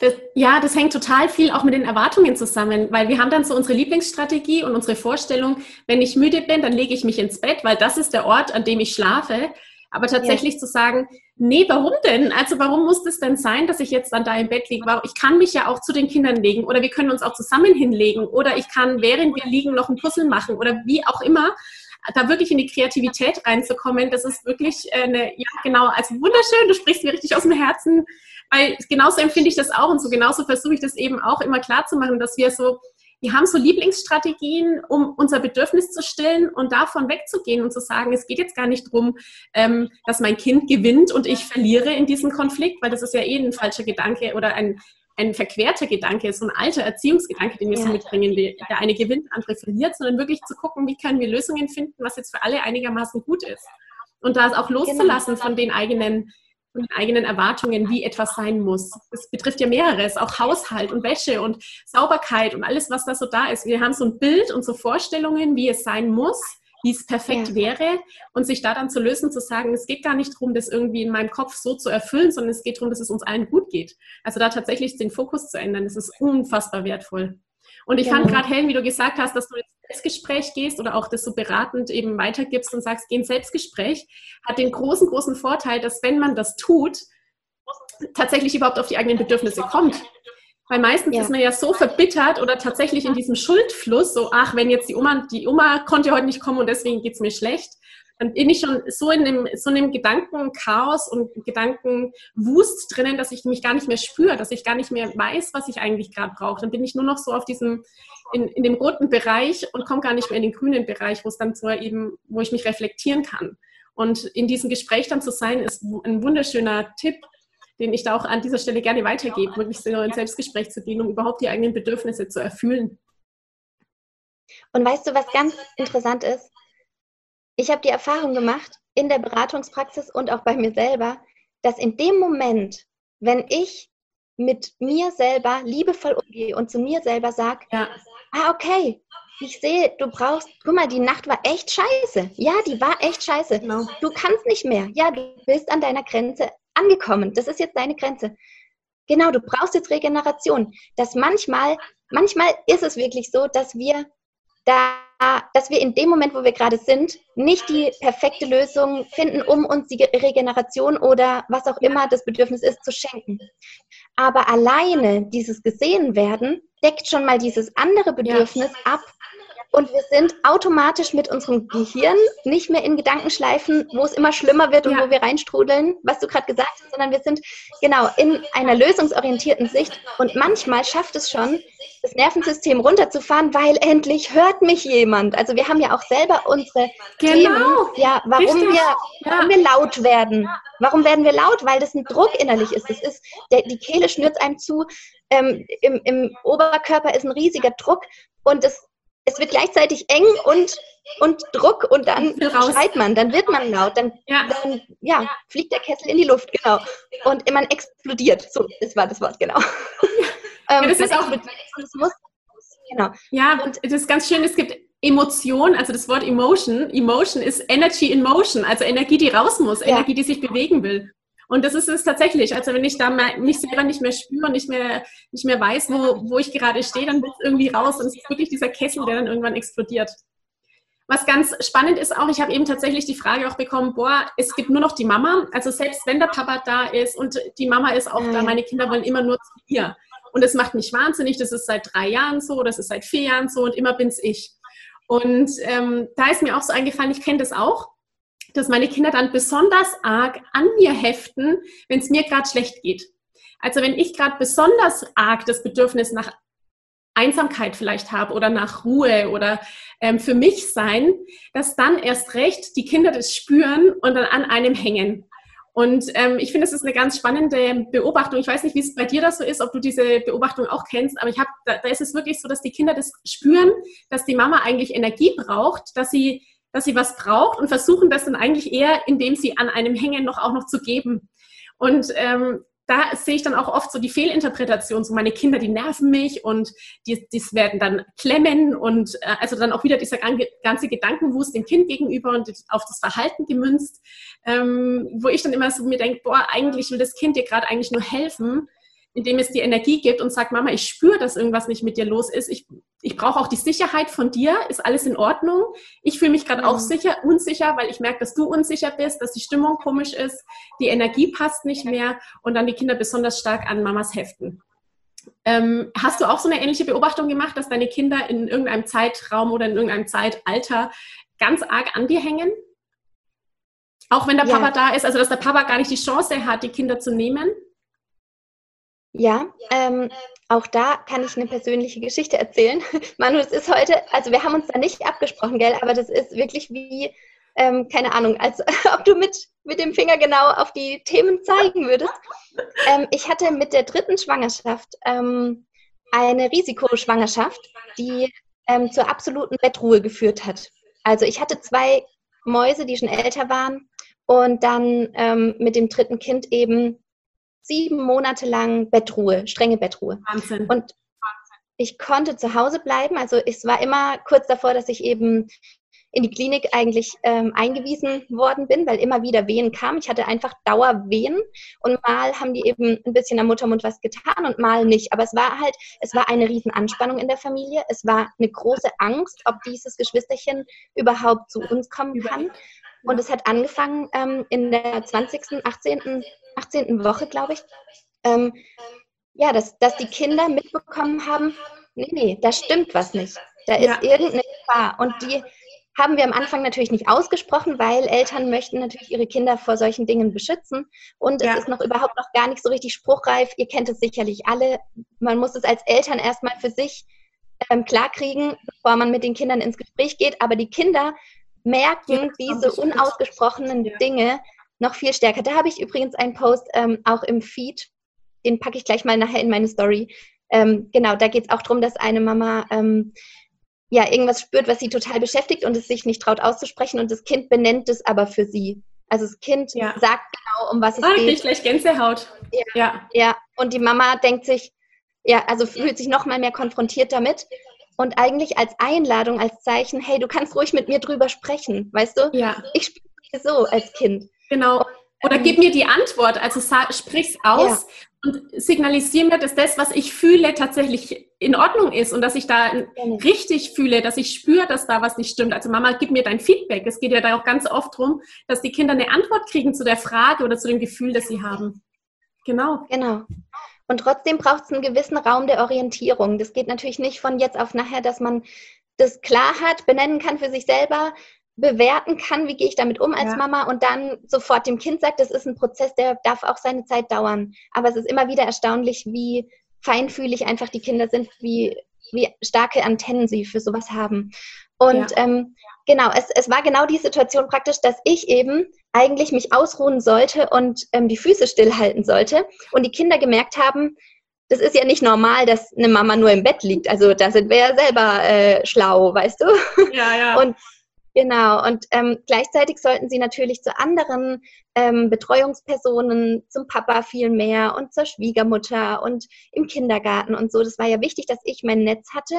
Das, ja, das hängt total viel auch mit den Erwartungen zusammen, weil wir haben dann so unsere Lieblingsstrategie und unsere Vorstellung, wenn ich müde bin, dann lege ich mich ins Bett, weil das ist der Ort, an dem ich schlafe. Aber tatsächlich ja. zu sagen, nee, warum denn? Also warum muss das denn sein, dass ich jetzt dann da im Bett liege? Ich kann mich ja auch zu den Kindern legen oder wir können uns auch zusammen hinlegen oder ich kann, während wir liegen, noch ein Puzzle machen oder wie auch immer. Da wirklich in die Kreativität reinzukommen, das ist wirklich eine, ja genau, also wunderschön, du sprichst mir richtig aus dem Herzen weil genauso empfinde ich das auch und so genauso versuche ich das eben auch immer klar zu machen, dass wir so, wir haben so Lieblingsstrategien, um unser Bedürfnis zu stillen und davon wegzugehen und zu sagen, es geht jetzt gar nicht darum, ähm, dass mein Kind gewinnt und ich verliere in diesem Konflikt, weil das ist ja eh ein falscher Gedanke oder ein, ein verquerter Gedanke, so ein alter Erziehungsgedanke, den wir ja. so mitbringen, der eine gewinnt, andere verliert, sondern wirklich zu gucken, wie können wir Lösungen finden, was jetzt für alle einigermaßen gut ist. Und da auch loszulassen genau. von den eigenen von den eigenen Erwartungen, wie etwas sein muss. Das betrifft ja mehreres, auch Haushalt und Wäsche und Sauberkeit und alles, was da so da ist. Wir haben so ein Bild und so Vorstellungen, wie es sein muss, wie es perfekt ja. wäre und sich da dann zu lösen, zu sagen, es geht gar nicht darum, das irgendwie in meinem Kopf so zu erfüllen, sondern es geht darum, dass es uns allen gut geht. Also da tatsächlich den Fokus zu ändern, das ist unfassbar wertvoll. Und ich genau. fand gerade, Helen, wie du gesagt hast, dass du ins Selbstgespräch gehst oder auch das so beratend eben weitergibst und sagst, geh ins Selbstgespräch, hat den großen, großen Vorteil, dass wenn man das tut, tatsächlich überhaupt auf die eigenen Bedürfnisse kommt. Weil meistens ja. ist man ja so verbittert oder tatsächlich in diesem Schuldfluss, so, ach, wenn jetzt die Oma, die Oma konnte heute nicht kommen und deswegen geht es mir schlecht, dann bin ich schon so in einem, so einem Gedankenchaos und Gedankenwust drinnen, dass ich mich gar nicht mehr spüre, dass ich gar nicht mehr weiß, was ich eigentlich gerade brauche. Dann bin ich nur noch so auf diesem, in, in dem roten Bereich und komme gar nicht mehr in den grünen Bereich, wo es dann so eben, wo ich mich reflektieren kann. Und in diesem Gespräch dann zu sein, ist ein wunderschöner Tipp, den ich da auch an dieser Stelle gerne weitergebe, wirklich so ins Selbstgespräch zu gehen, um überhaupt die eigenen Bedürfnisse zu erfüllen. Und weißt du, was ganz interessant ist? ich habe die Erfahrung gemacht in der Beratungspraxis und auch bei mir selber, dass in dem Moment, wenn ich mit mir selber liebevoll umgehe und zu mir selber sage, ja. ah, okay, ich sehe, du brauchst, guck mal, die Nacht war echt scheiße. Ja, die war echt scheiße. Genau. Du kannst nicht mehr. Ja, du bist an deiner Grenze angekommen. Das ist jetzt deine Grenze. Genau, du brauchst jetzt Regeneration. Dass manchmal, manchmal ist es wirklich so, dass wir da, dass wir in dem Moment, wo wir gerade sind, nicht die perfekte Lösung finden, um uns die Regeneration oder was auch immer das Bedürfnis ist, zu schenken. Aber alleine dieses gesehen werden deckt schon mal dieses andere Bedürfnis ja. ab, und wir sind automatisch mit unserem Gehirn nicht mehr in Gedankenschleifen, wo es immer schlimmer wird und ja. wo wir reinstrudeln, was du gerade gesagt hast, sondern wir sind genau in einer lösungsorientierten Sicht. Und manchmal schafft es schon, das Nervensystem runterzufahren, weil endlich hört mich jemand. Also wir haben ja auch selber unsere genau. Themen, ja, warum wir, warum wir laut werden. Warum werden wir laut? Weil das ein Druck innerlich ist. Das ist der, die Kehle schnürt einem zu. Ähm, im, Im Oberkörper ist ein riesiger Druck und das es wird gleichzeitig eng und, und Druck und dann schreit man, dann wird man laut, dann, ja. dann ja, fliegt der Kessel in die Luft, genau. Und man explodiert. So, das war das Wort, genau. Ja, ähm, das ist auch genau. Ja, und das ist ganz schön, es gibt Emotion, also das Wort Emotion. Emotion ist Energy in Motion, also Energie, die raus muss, ja. Energie, die sich bewegen will. Und das ist es tatsächlich. Also wenn ich da mich selber nicht mehr spüre und nicht mehr, nicht mehr weiß, wo, wo ich gerade stehe, dann wird es irgendwie raus. Und es ist wirklich dieser Kessel, der dann irgendwann explodiert. Was ganz spannend ist auch, ich habe eben tatsächlich die Frage auch bekommen, boah, es gibt nur noch die Mama. Also selbst wenn der Papa da ist und die Mama ist auch da, meine Kinder wollen immer nur zu ihr. Und das macht mich wahnsinnig. Das ist seit drei Jahren so, das ist seit vier Jahren so und immer bin es ich. Und ähm, da ist mir auch so eingefallen, ich kenne das auch dass meine Kinder dann besonders arg an mir heften, wenn es mir gerade schlecht geht. Also wenn ich gerade besonders arg das Bedürfnis nach Einsamkeit vielleicht habe oder nach Ruhe oder ähm, für mich sein, dass dann erst recht die Kinder das spüren und dann an einem hängen. Und ähm, ich finde, es ist eine ganz spannende Beobachtung. Ich weiß nicht, wie es bei dir da so ist, ob du diese Beobachtung auch kennst, aber ich habe, da, da ist es wirklich so, dass die Kinder das spüren, dass die Mama eigentlich Energie braucht, dass sie dass sie was braucht und versuchen das dann eigentlich eher, indem sie an einem hängen, noch auch noch zu geben. Und ähm, da sehe ich dann auch oft so die Fehlinterpretation, so meine Kinder, die nerven mich und die, die werden dann klemmen und äh, also dann auch wieder dieser ganze Gedankenwust dem Kind gegenüber und auf das Verhalten gemünzt, ähm, wo ich dann immer so mir denke, boah, eigentlich will das Kind dir gerade eigentlich nur helfen, indem es dir Energie gibt und sagt, Mama, ich spüre, dass irgendwas nicht mit dir los ist. Ich, ich brauche auch die Sicherheit von dir. Ist alles in Ordnung? Ich fühle mich gerade mhm. auch sicher, unsicher, weil ich merke, dass du unsicher bist, dass die Stimmung komisch ist, die Energie passt nicht mehr und dann die Kinder besonders stark an Mamas heften. Ähm, hast du auch so eine ähnliche Beobachtung gemacht, dass deine Kinder in irgendeinem Zeitraum oder in irgendeinem Zeitalter ganz arg an dir hängen? Auch wenn der ja. Papa da ist, also dass der Papa gar nicht die Chance hat, die Kinder zu nehmen? Ja, ähm, auch da kann ich eine persönliche Geschichte erzählen. Manu, es ist heute, also wir haben uns da nicht abgesprochen, gell, aber das ist wirklich wie, ähm, keine Ahnung, als ob du mit, mit dem Finger genau auf die Themen zeigen würdest. Ähm, ich hatte mit der dritten Schwangerschaft ähm, eine Risikoschwangerschaft, die ähm, zur absoluten Bettruhe geführt hat. Also ich hatte zwei Mäuse, die schon älter waren und dann ähm, mit dem dritten Kind eben sieben Monate lang Bettruhe, strenge Bettruhe. Wahnsinn. Und ich konnte zu Hause bleiben. Also es war immer kurz davor, dass ich eben in die Klinik eigentlich ähm, eingewiesen worden bin, weil immer wieder Wehen kamen. Ich hatte einfach Dauerwehen und mal haben die eben ein bisschen am Muttermund was getan und mal nicht. Aber es war halt, es war eine riesen Anspannung in der Familie. Es war eine große Angst, ob dieses Geschwisterchen überhaupt zu uns kommen kann. Und es hat angefangen ähm, in der 20., 18., 18. Woche, glaube ich. Ähm, ja, dass, dass die Kinder mitbekommen haben, nee, nee, da stimmt was nicht. Da ist ja. irgendeine Gefahr. Und die haben wir am Anfang natürlich nicht ausgesprochen, weil Eltern möchten natürlich ihre Kinder vor solchen Dingen beschützen. Und ja. es ist noch überhaupt noch gar nicht so richtig spruchreif. Ihr kennt es sicherlich alle. Man muss es als Eltern erstmal für sich ähm, klarkriegen, bevor man mit den Kindern ins Gespräch geht. Aber die Kinder merken diese unausgesprochenen. Dinge noch viel stärker. Da habe ich übrigens einen Post ähm, auch im Feed, den packe ich gleich mal nachher in meine Story. Ähm, genau, da geht es auch darum, dass eine Mama ähm, ja irgendwas spürt, was sie total beschäftigt und es sich nicht traut auszusprechen und das Kind benennt es aber für sie. Also das Kind ja. sagt genau, um was es ah, geht. Ich gleich Gänsehaut. Ja, ja. Ja. Und die Mama denkt sich, ja, also fühlt sich noch mal mehr konfrontiert damit und eigentlich als Einladung, als Zeichen, hey, du kannst ruhig mit mir drüber sprechen, weißt du? Ja. Ich spiele so als Kind. Genau. Oder gib mir die Antwort, also sprich's aus ja. Und signalisiere mir, dass das, was ich fühle, tatsächlich in Ordnung ist und dass ich da genau. richtig fühle, dass ich spüre, dass da was nicht stimmt. Also Mama, gib mir dein Feedback. Es geht ja da auch ganz oft darum, dass die Kinder eine Antwort kriegen zu der Frage oder zu dem Gefühl, das sie haben. Genau. Genau. Und trotzdem braucht es einen gewissen Raum der Orientierung. Das geht natürlich nicht von jetzt auf nachher, dass man das klar hat, benennen kann für sich selber, bewerten kann, wie gehe ich damit um als ja. Mama und dann sofort dem Kind sagt, das ist ein Prozess, der darf auch seine Zeit dauern. Aber es ist immer wieder erstaunlich, wie feinfühlig einfach die Kinder sind, wie, wie starke Antennen sie für sowas haben. Und ja. ähm, genau, es, es war genau die Situation praktisch, dass ich eben eigentlich mich ausruhen sollte und ähm, die Füße stillhalten sollte. Und die Kinder gemerkt haben, das ist ja nicht normal, dass eine Mama nur im Bett liegt. Also da sind wir ja selber äh, schlau, weißt du? Ja, ja. Und Genau, und ähm, gleichzeitig sollten sie natürlich zu anderen ähm, Betreuungspersonen, zum Papa viel mehr und zur Schwiegermutter und im Kindergarten und so. Das war ja wichtig, dass ich mein Netz hatte,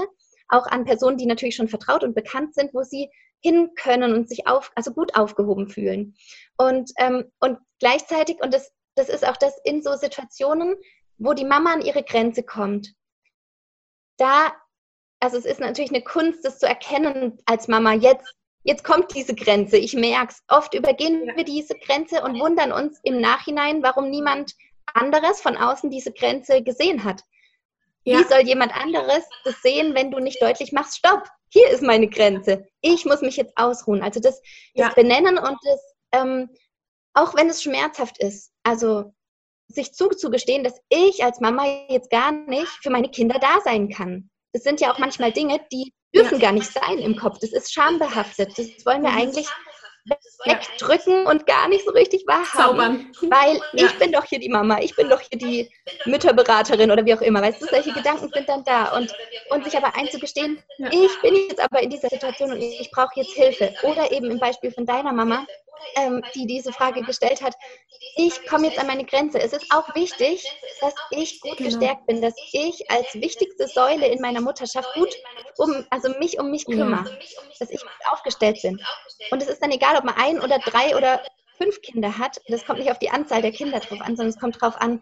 auch an Personen, die natürlich schon vertraut und bekannt sind, wo sie hin können und sich auf, also gut aufgehoben fühlen. Und, ähm, und gleichzeitig, und das, das ist auch das in so Situationen, wo die Mama an ihre Grenze kommt, da also es ist natürlich eine Kunst, das zu erkennen als Mama, jetzt jetzt kommt diese Grenze, ich merke es. Oft übergehen wir diese Grenze und wundern uns im Nachhinein, warum niemand anderes von außen diese Grenze gesehen hat. Ja. Wie soll jemand anderes das sehen, wenn du nicht deutlich machst, stopp, hier ist meine Grenze. Ich muss mich jetzt ausruhen. Also das, das ja. Benennen und das, ähm, auch wenn es schmerzhaft ist, also sich zuzugestehen, dass ich als Mama jetzt gar nicht für meine Kinder da sein kann. Das sind ja auch manchmal Dinge, die dürfen gar nicht sein im Kopf. Das ist schambehaftet. Das wollen wir eigentlich wegdrücken und gar nicht so richtig wahrhaben. Zaubern. Weil ja. ich bin doch hier die Mama, ich bin doch hier die Mütterberaterin oder wie auch immer. Weißt du, solche Gedanken sind dann da. Und, und sich aber einzugestehen, ja. ich bin jetzt aber in dieser Situation und ich brauche jetzt Hilfe. Oder eben im Beispiel von deiner Mama, ähm, die diese Frage gestellt hat, ich komme jetzt an meine Grenze. Es ist auch wichtig, dass ich gut genau. gestärkt bin, dass ich als wichtigste Säule in meiner Mutterschaft gut um, also mich um mich kümmere, ja. dass ich gut aufgestellt bin. Und es ist dann egal, ob man ein oder drei oder fünf Kinder hat. Das kommt nicht auf die Anzahl der Kinder drauf an, sondern es kommt drauf an,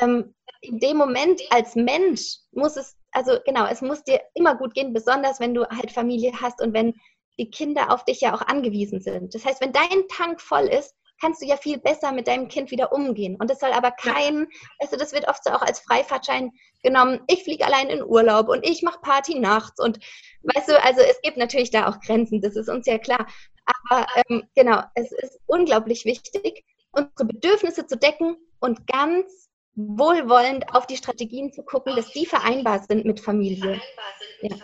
ähm, in dem Moment als Mensch muss es, also genau, es muss dir immer gut gehen, besonders wenn du halt Familie hast und wenn die Kinder auf dich ja auch angewiesen sind. Das heißt, wenn dein Tank voll ist, kannst du ja viel besser mit deinem Kind wieder umgehen. Und das soll aber kein, also das wird oft so auch als Freifahrtschein genommen, ich fliege allein in Urlaub und ich mache Party nachts und weißt du, also es gibt natürlich da auch Grenzen, das ist uns ja klar. Aber ähm, genau, es ist unglaublich wichtig, unsere Bedürfnisse zu decken und ganz wohlwollend auf die Strategien zu gucken, dass die vereinbar sind mit Familie. Ja.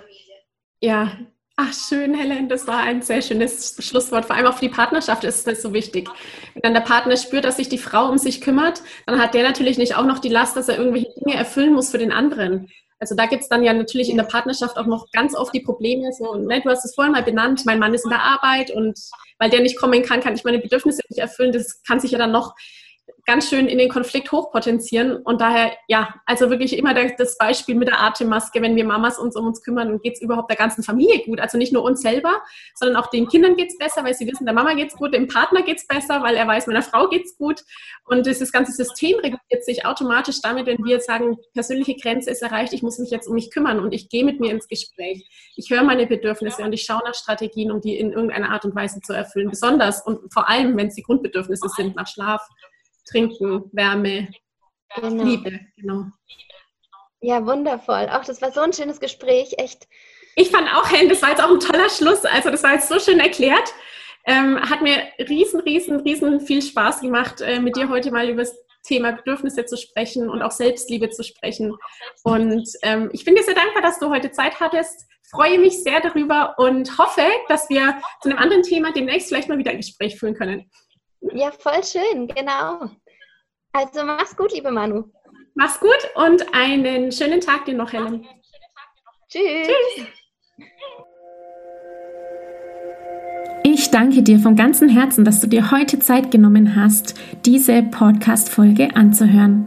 ja, Ach, schön, Helen, das war ein sehr schönes Schlusswort. Vor allem auch für die Partnerschaft ist das so wichtig. Wenn dann der Partner spürt, dass sich die Frau um sich kümmert, dann hat der natürlich nicht auch noch die Last, dass er irgendwelche Dinge erfüllen muss für den anderen. Also da gibt es dann ja natürlich in der Partnerschaft auch noch ganz oft die Probleme. So, ne, du hast es vorhin mal benannt, mein Mann ist in der Arbeit und weil der nicht kommen kann, kann ich meine Bedürfnisse nicht erfüllen. Das kann sich ja dann noch ganz schön in den Konflikt hochpotenzieren. Und daher, ja, also wirklich immer das Beispiel mit der Atemmaske, wenn wir Mamas uns um uns kümmern, geht es überhaupt der ganzen Familie gut. Also nicht nur uns selber, sondern auch den Kindern geht es besser, weil sie wissen, der Mama geht es gut, dem Partner geht es besser, weil er weiß, meiner Frau geht es gut. Und dieses ganze System reguliert sich automatisch damit, wenn wir sagen, persönliche Grenze ist erreicht, ich muss mich jetzt um mich kümmern und ich gehe mit mir ins Gespräch. Ich höre meine Bedürfnisse und ich schaue nach Strategien, um die in irgendeiner Art und Weise zu erfüllen. Besonders und vor allem, wenn es die Grundbedürfnisse sind, nach Schlaf, Trinken, Wärme, genau. Liebe, genau. Ja, wundervoll. Auch das war so ein schönes Gespräch, echt. Ich fand auch, Helen, das war jetzt auch ein toller Schluss. Also das war jetzt so schön erklärt. Ähm, hat mir riesen, riesen, riesen viel Spaß gemacht, äh, mit dir heute mal über das Thema Bedürfnisse zu sprechen und auch Selbstliebe zu sprechen. Und ähm, ich bin dir sehr dankbar, dass du heute Zeit hattest. Freue mich sehr darüber und hoffe, dass wir zu einem anderen Thema demnächst vielleicht mal wieder ein Gespräch führen können. Ja, voll schön, genau. Also mach's gut, liebe Manu. Mach's gut und einen schönen Tag dir noch, Helen. Tschüss. Tschüss. Ich danke dir von ganzem Herzen, dass du dir heute Zeit genommen hast, diese Podcast-Folge anzuhören.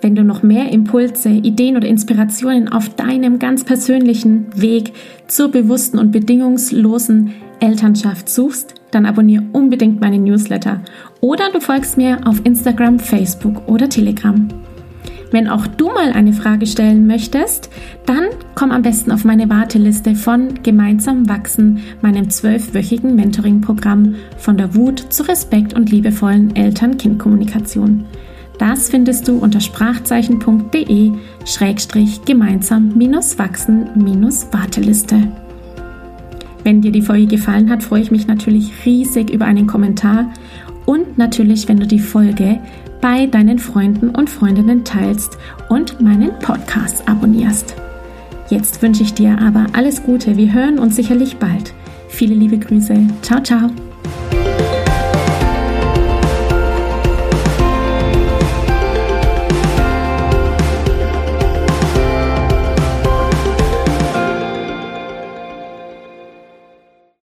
Wenn du noch mehr Impulse, Ideen oder Inspirationen auf deinem ganz persönlichen Weg zur bewussten und bedingungslosen Elternschaft suchst, dann abonniere unbedingt meine Newsletter oder du folgst mir auf Instagram, Facebook oder Telegram. Wenn auch du mal eine Frage stellen möchtest, dann komm am besten auf meine Warteliste von Gemeinsam wachsen, meinem zwölfwöchigen Mentoring-Programm von der Wut zu Respekt und liebevollen Eltern-Kind-Kommunikation. Das findest du unter sprachzeichen.de-gemeinsam-wachsen-warteliste. Wenn dir die Folge gefallen hat, freue ich mich natürlich riesig über einen Kommentar und natürlich, wenn du die Folge bei deinen Freunden und Freundinnen teilst und meinen Podcast abonnierst. Jetzt wünsche ich dir aber alles Gute. Wir hören uns sicherlich bald. Viele liebe Grüße. Ciao, ciao.